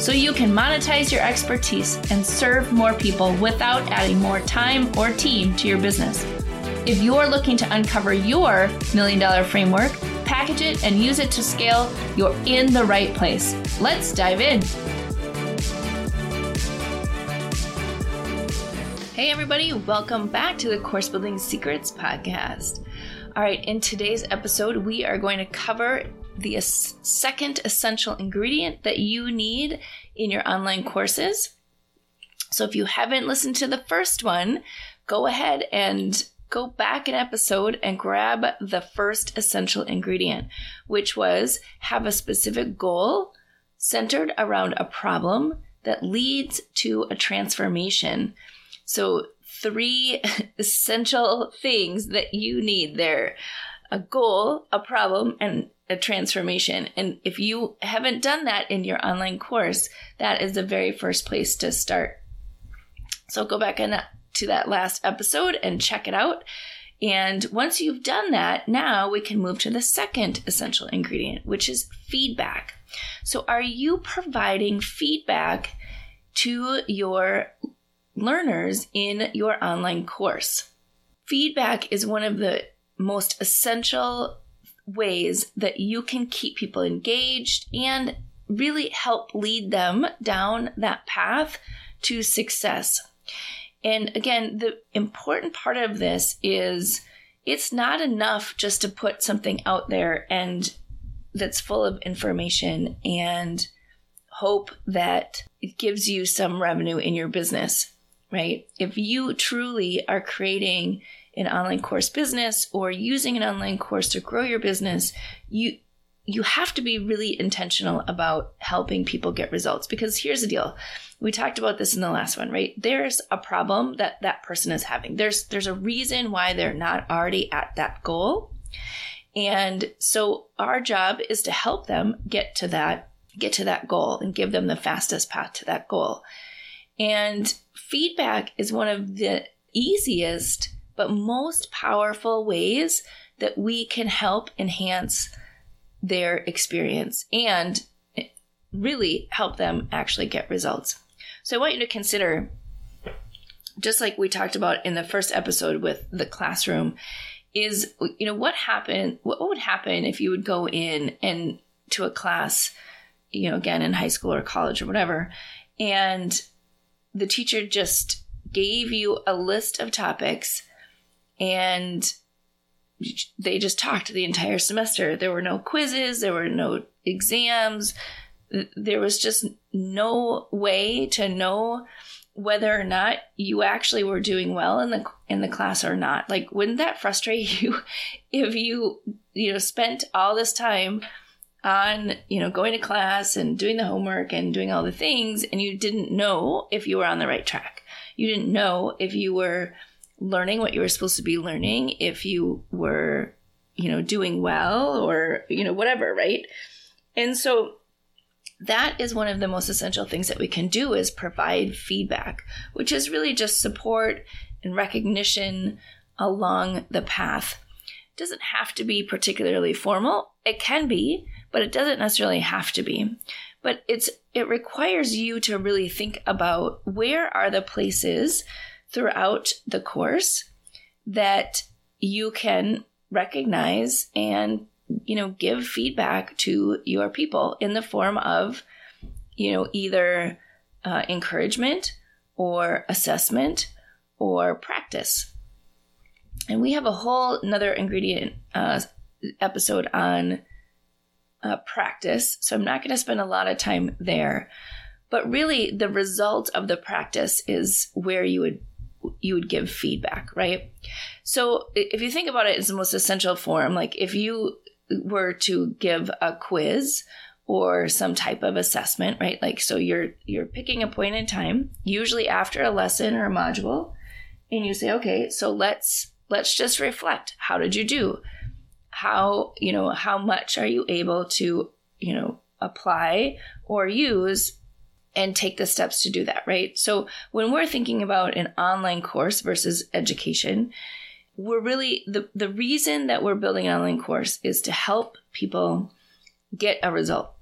So you can monetize your expertise and serve more people without adding more time or team to your business. If you're looking to uncover your million dollar framework, package it, and use it to scale, you're in the right place. Let's dive in. Hey, everybody, welcome back to the Course Building Secrets podcast. All right, in today's episode, we are going to cover the second essential ingredient that you need in your online courses. So if you haven't listened to the first one, go ahead and go back an episode and grab the first essential ingredient, which was have a specific goal centered around a problem that leads to a transformation. So, three essential things that you need there a goal, a problem, and a transformation. And if you haven't done that in your online course, that is the very first place to start. So, go back in that, to that last episode and check it out. And once you've done that, now we can move to the second essential ingredient, which is feedback. So, are you providing feedback to your learners in your online course. Feedback is one of the most essential ways that you can keep people engaged and really help lead them down that path to success. And again, the important part of this is it's not enough just to put something out there and that's full of information and hope that it gives you some revenue in your business right? If you truly are creating an online course business or using an online course to grow your business, you you have to be really intentional about helping people get results because here's the deal. We talked about this in the last one, right? There's a problem that that person is having. There's there's a reason why they're not already at that goal. And so our job is to help them get to that get to that goal and give them the fastest path to that goal. And feedback is one of the easiest but most powerful ways that we can help enhance their experience and eh, really help them actually get results. So I want you to consider, just like we talked about in the first episode with the classroom, is you know what happened what would happen if you would go in and to a class you know again in high school or college or whatever and the teacher just gave you a list of topics and they just talked the entire semester. There were no quizzes, there were no exams. There was just no way to know whether or not you actually were doing well in the in the class or not. Like wouldn't that frustrate you if you you know spent all this time on, you know, going to class and doing the homework and doing all the things, and you didn't know if you were on the right track. You didn't know if you were learning what you were supposed to be learning, if you were, you know, doing well or, you know, whatever, right? And so that is one of the most essential things that we can do is provide feedback, which is really just support and recognition along the path. It doesn't have to be particularly formal. It can be, but it doesn't necessarily have to be. But it's it requires you to really think about where are the places throughout the course that you can recognize and you know give feedback to your people in the form of you know either uh, encouragement or assessment or practice and we have a whole another ingredient uh, episode on uh, practice. So I'm not going to spend a lot of time there. But really, the result of the practice is where you would you would give feedback, right? So if you think about it, it's the most essential form. Like if you were to give a quiz or some type of assessment, right? Like so you're you're picking a point in time, usually after a lesson or a module, and you say, "Okay, so let's let's just reflect. How did you do? How, you know, how much are you able to, you know, apply or use and take the steps to do that, right? So when we're thinking about an online course versus education, we're really the the reason that we're building an online course is to help people get a result.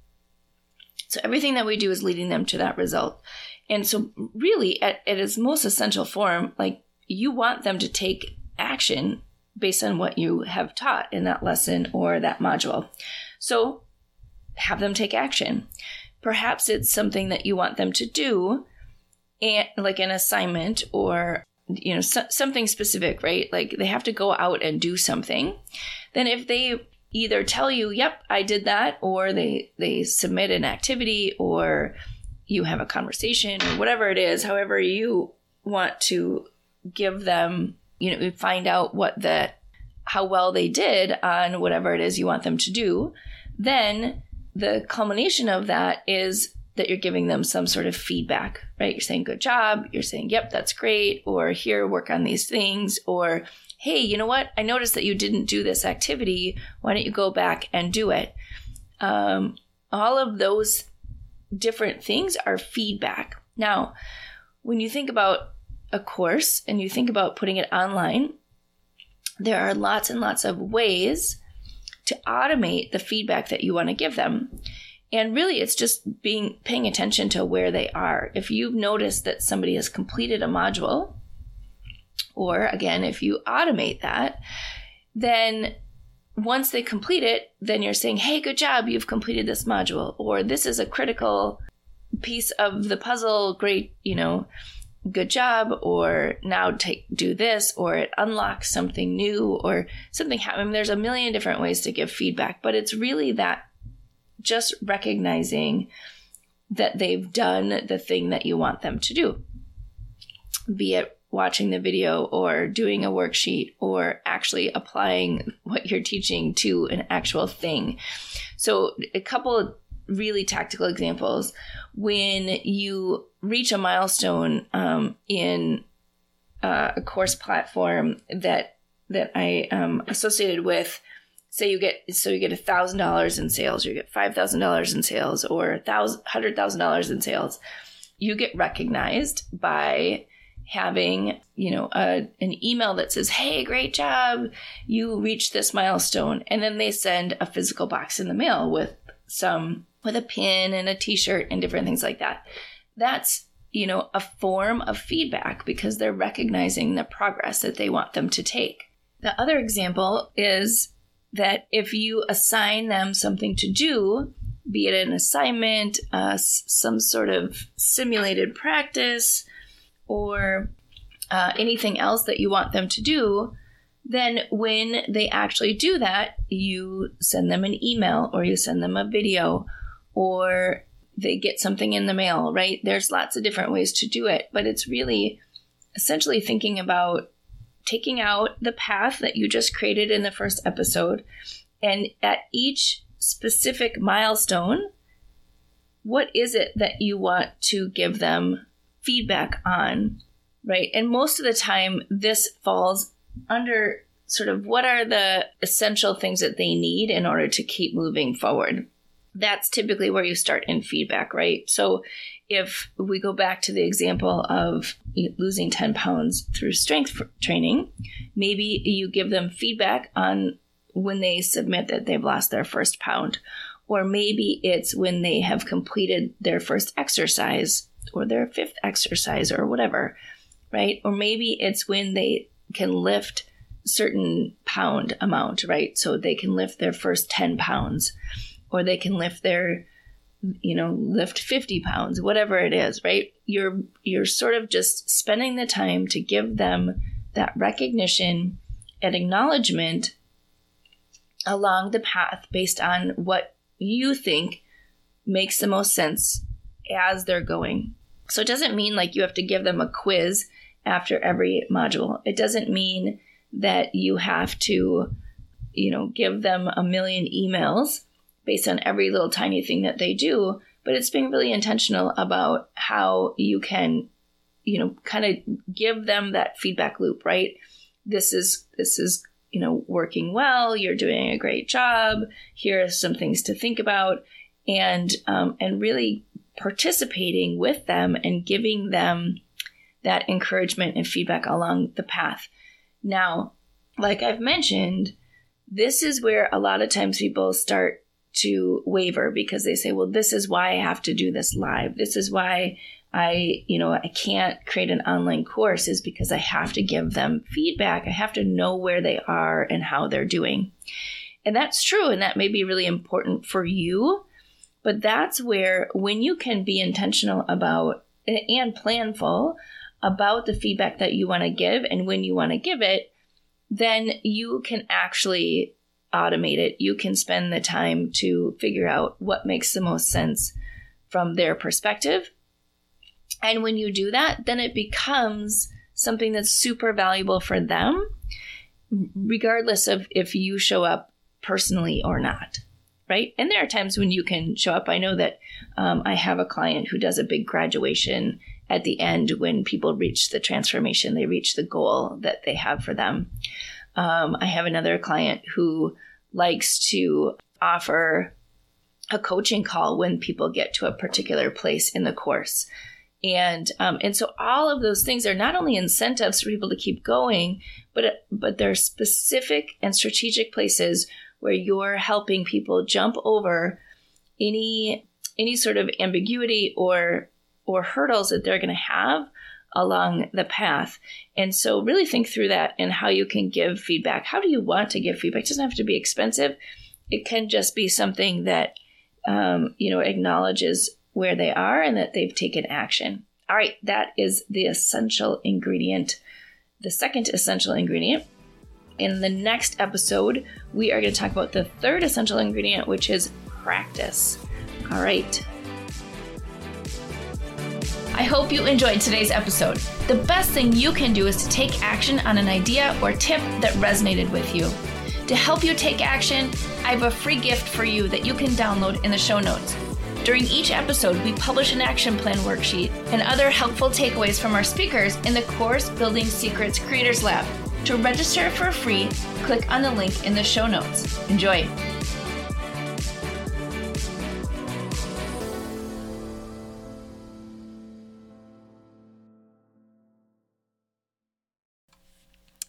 So everything that we do is leading them to that result. And so really at, at its most essential form, like you want them to take action based on what you have taught in that lesson or that module. So have them take action. Perhaps it's something that you want them to do, and like an assignment or you know so, something specific, right? Like they have to go out and do something. Then if they either tell you, "Yep, I did that," or they they submit an activity or you have a conversation or whatever it is, however you want to give them, you know, find out what the how well they did on whatever it is you want them to do, then the culmination of that is that you're giving them some sort of feedback, right? You're saying, good job. You're saying, yep, that's great. Or here, work on these things. Or, hey, you know what? I noticed that you didn't do this activity. Why don't you go back and do it? Um, all of those different things are feedback. Now, when you think about a course and you think about putting it online, there are lots and lots of ways to automate the feedback that you want to give them. And really, it's just being paying attention to where they are. If you've noticed that somebody has completed a module, or again, if you automate that, then once they complete it, then you're saying, hey, good job, you've completed this module, or this is a critical piece of the puzzle, great, you know, good job or now take do this or it unlocks something new or something happen. I mean, there's a million different ways to give feedback, but it's really that just recognizing that they've done the thing that you want them to do. Be it watching the video or doing a worksheet or actually applying what you're teaching to an actual thing. So a couple really tactical examples. When you reach a milestone um, in uh, a course platform that that I um, associated with say you get so you get a thousand dollars in sales you get five thousand dollars in sales or thousand hundred thousand dollars in sales you get recognized by having you know a, an email that says hey great job. You reached this milestone. And then they send a physical box in the mail with some with a pin and a t-shirt and different things like that. That's, you know, a form of feedback because they're recognizing the progress that they want them to take. The other example is that if you assign them something to do, be it an assignment, uh, some sort of simulated practice, or uh, anything else that you want them to do, then when they actually do that, you send them an email or you send them a video or they get something in the mail, right? There's lots of different ways to do it, but it's really essentially thinking about taking out the path that you just created in the first episode and at each specific milestone, what is it that you want to give them feedback on, right? And most of the time, this falls under sort of what are the essential things that they need in order to keep moving forward. That's typically where you start in feedback, right? So if we go back to the example of losing 10 pounds through strength training, maybe you give them feedback on when they submit that they've lost their first pound. Or maybe it's when they have completed their first exercise or their fifth exercise or whatever, right? Or maybe it's when they can lift certain pound amount, right? So they can lift their first 10 pounds or they can lift their you know lift 50 pounds whatever it is right? You're you're sort of just spending the time to give them that recognition and acknowledgement along the path based on what you think makes the most sense as they're going. So it doesn't mean like you have to give them a quiz after every module. It doesn't mean that you have to, you know, give them a million emails based on every little tiny thing that they do, but it's being really intentional about how you can, you know, kind of give them that feedback loop, right? This is, this is, you know, working well. You're doing a great job. Here are some things to think about. And, um, and really participating with them and giving them that encouragement and feedback along the path. Now, like I've mentioned, this is where a lot of times people start to waver because they say, well, this is why I have to do this live. This is why I, you know, I can't create an online course is because I have to give them feedback. I have to know where they are and how they're doing. And that's true. And that may be really important for you. But that's where, when you can be intentional about and planful about the feedback that you want to give and when you want to give it, then you can actually automate it. You can spend the time to figure out what makes the most sense from their perspective. And when you do that, then it becomes something that's super valuable for them, regardless of if you show up personally or not. Right. And there are times when you can show up. I know that um, I have a client who does a big graduation at the end when people reach the transformation, they reach the goal that they have for them. Um, I have another client who likes to offer a coaching call when people get to a particular place in the course. And um, and so all of those things are not only incentives for people to keep going, but but they're specific and strategic places where you're helping people jump over any any sort of ambiguity or or hurdles that they're going to have along the path. And so really think through that and how you can give feedback. How do you want to give feedback? It doesn't have to be expensive. It can just be something that um, you know acknowledges where they are and that they've taken action. All right, that is the essential ingredient. The second essential ingredient. In the next episode, we are going to talk about the third essential ingredient, which is practice. All right, hope you enjoyed today's episode. The best thing you can do is to take action on an idea or tip that resonated with you. To help you take action, I have a free gift for you that you can download in the show notes. During each episode, we publish an action plan worksheet and other helpful takeaways from our speakers in the Course Building Secrets Creators Lab. To register for free, click on the link in the show notes. Enjoy!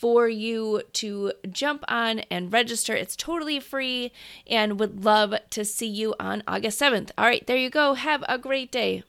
for you to jump on and register. It's totally free and would love to see you on August 7th. All right, there you go. Have a great day.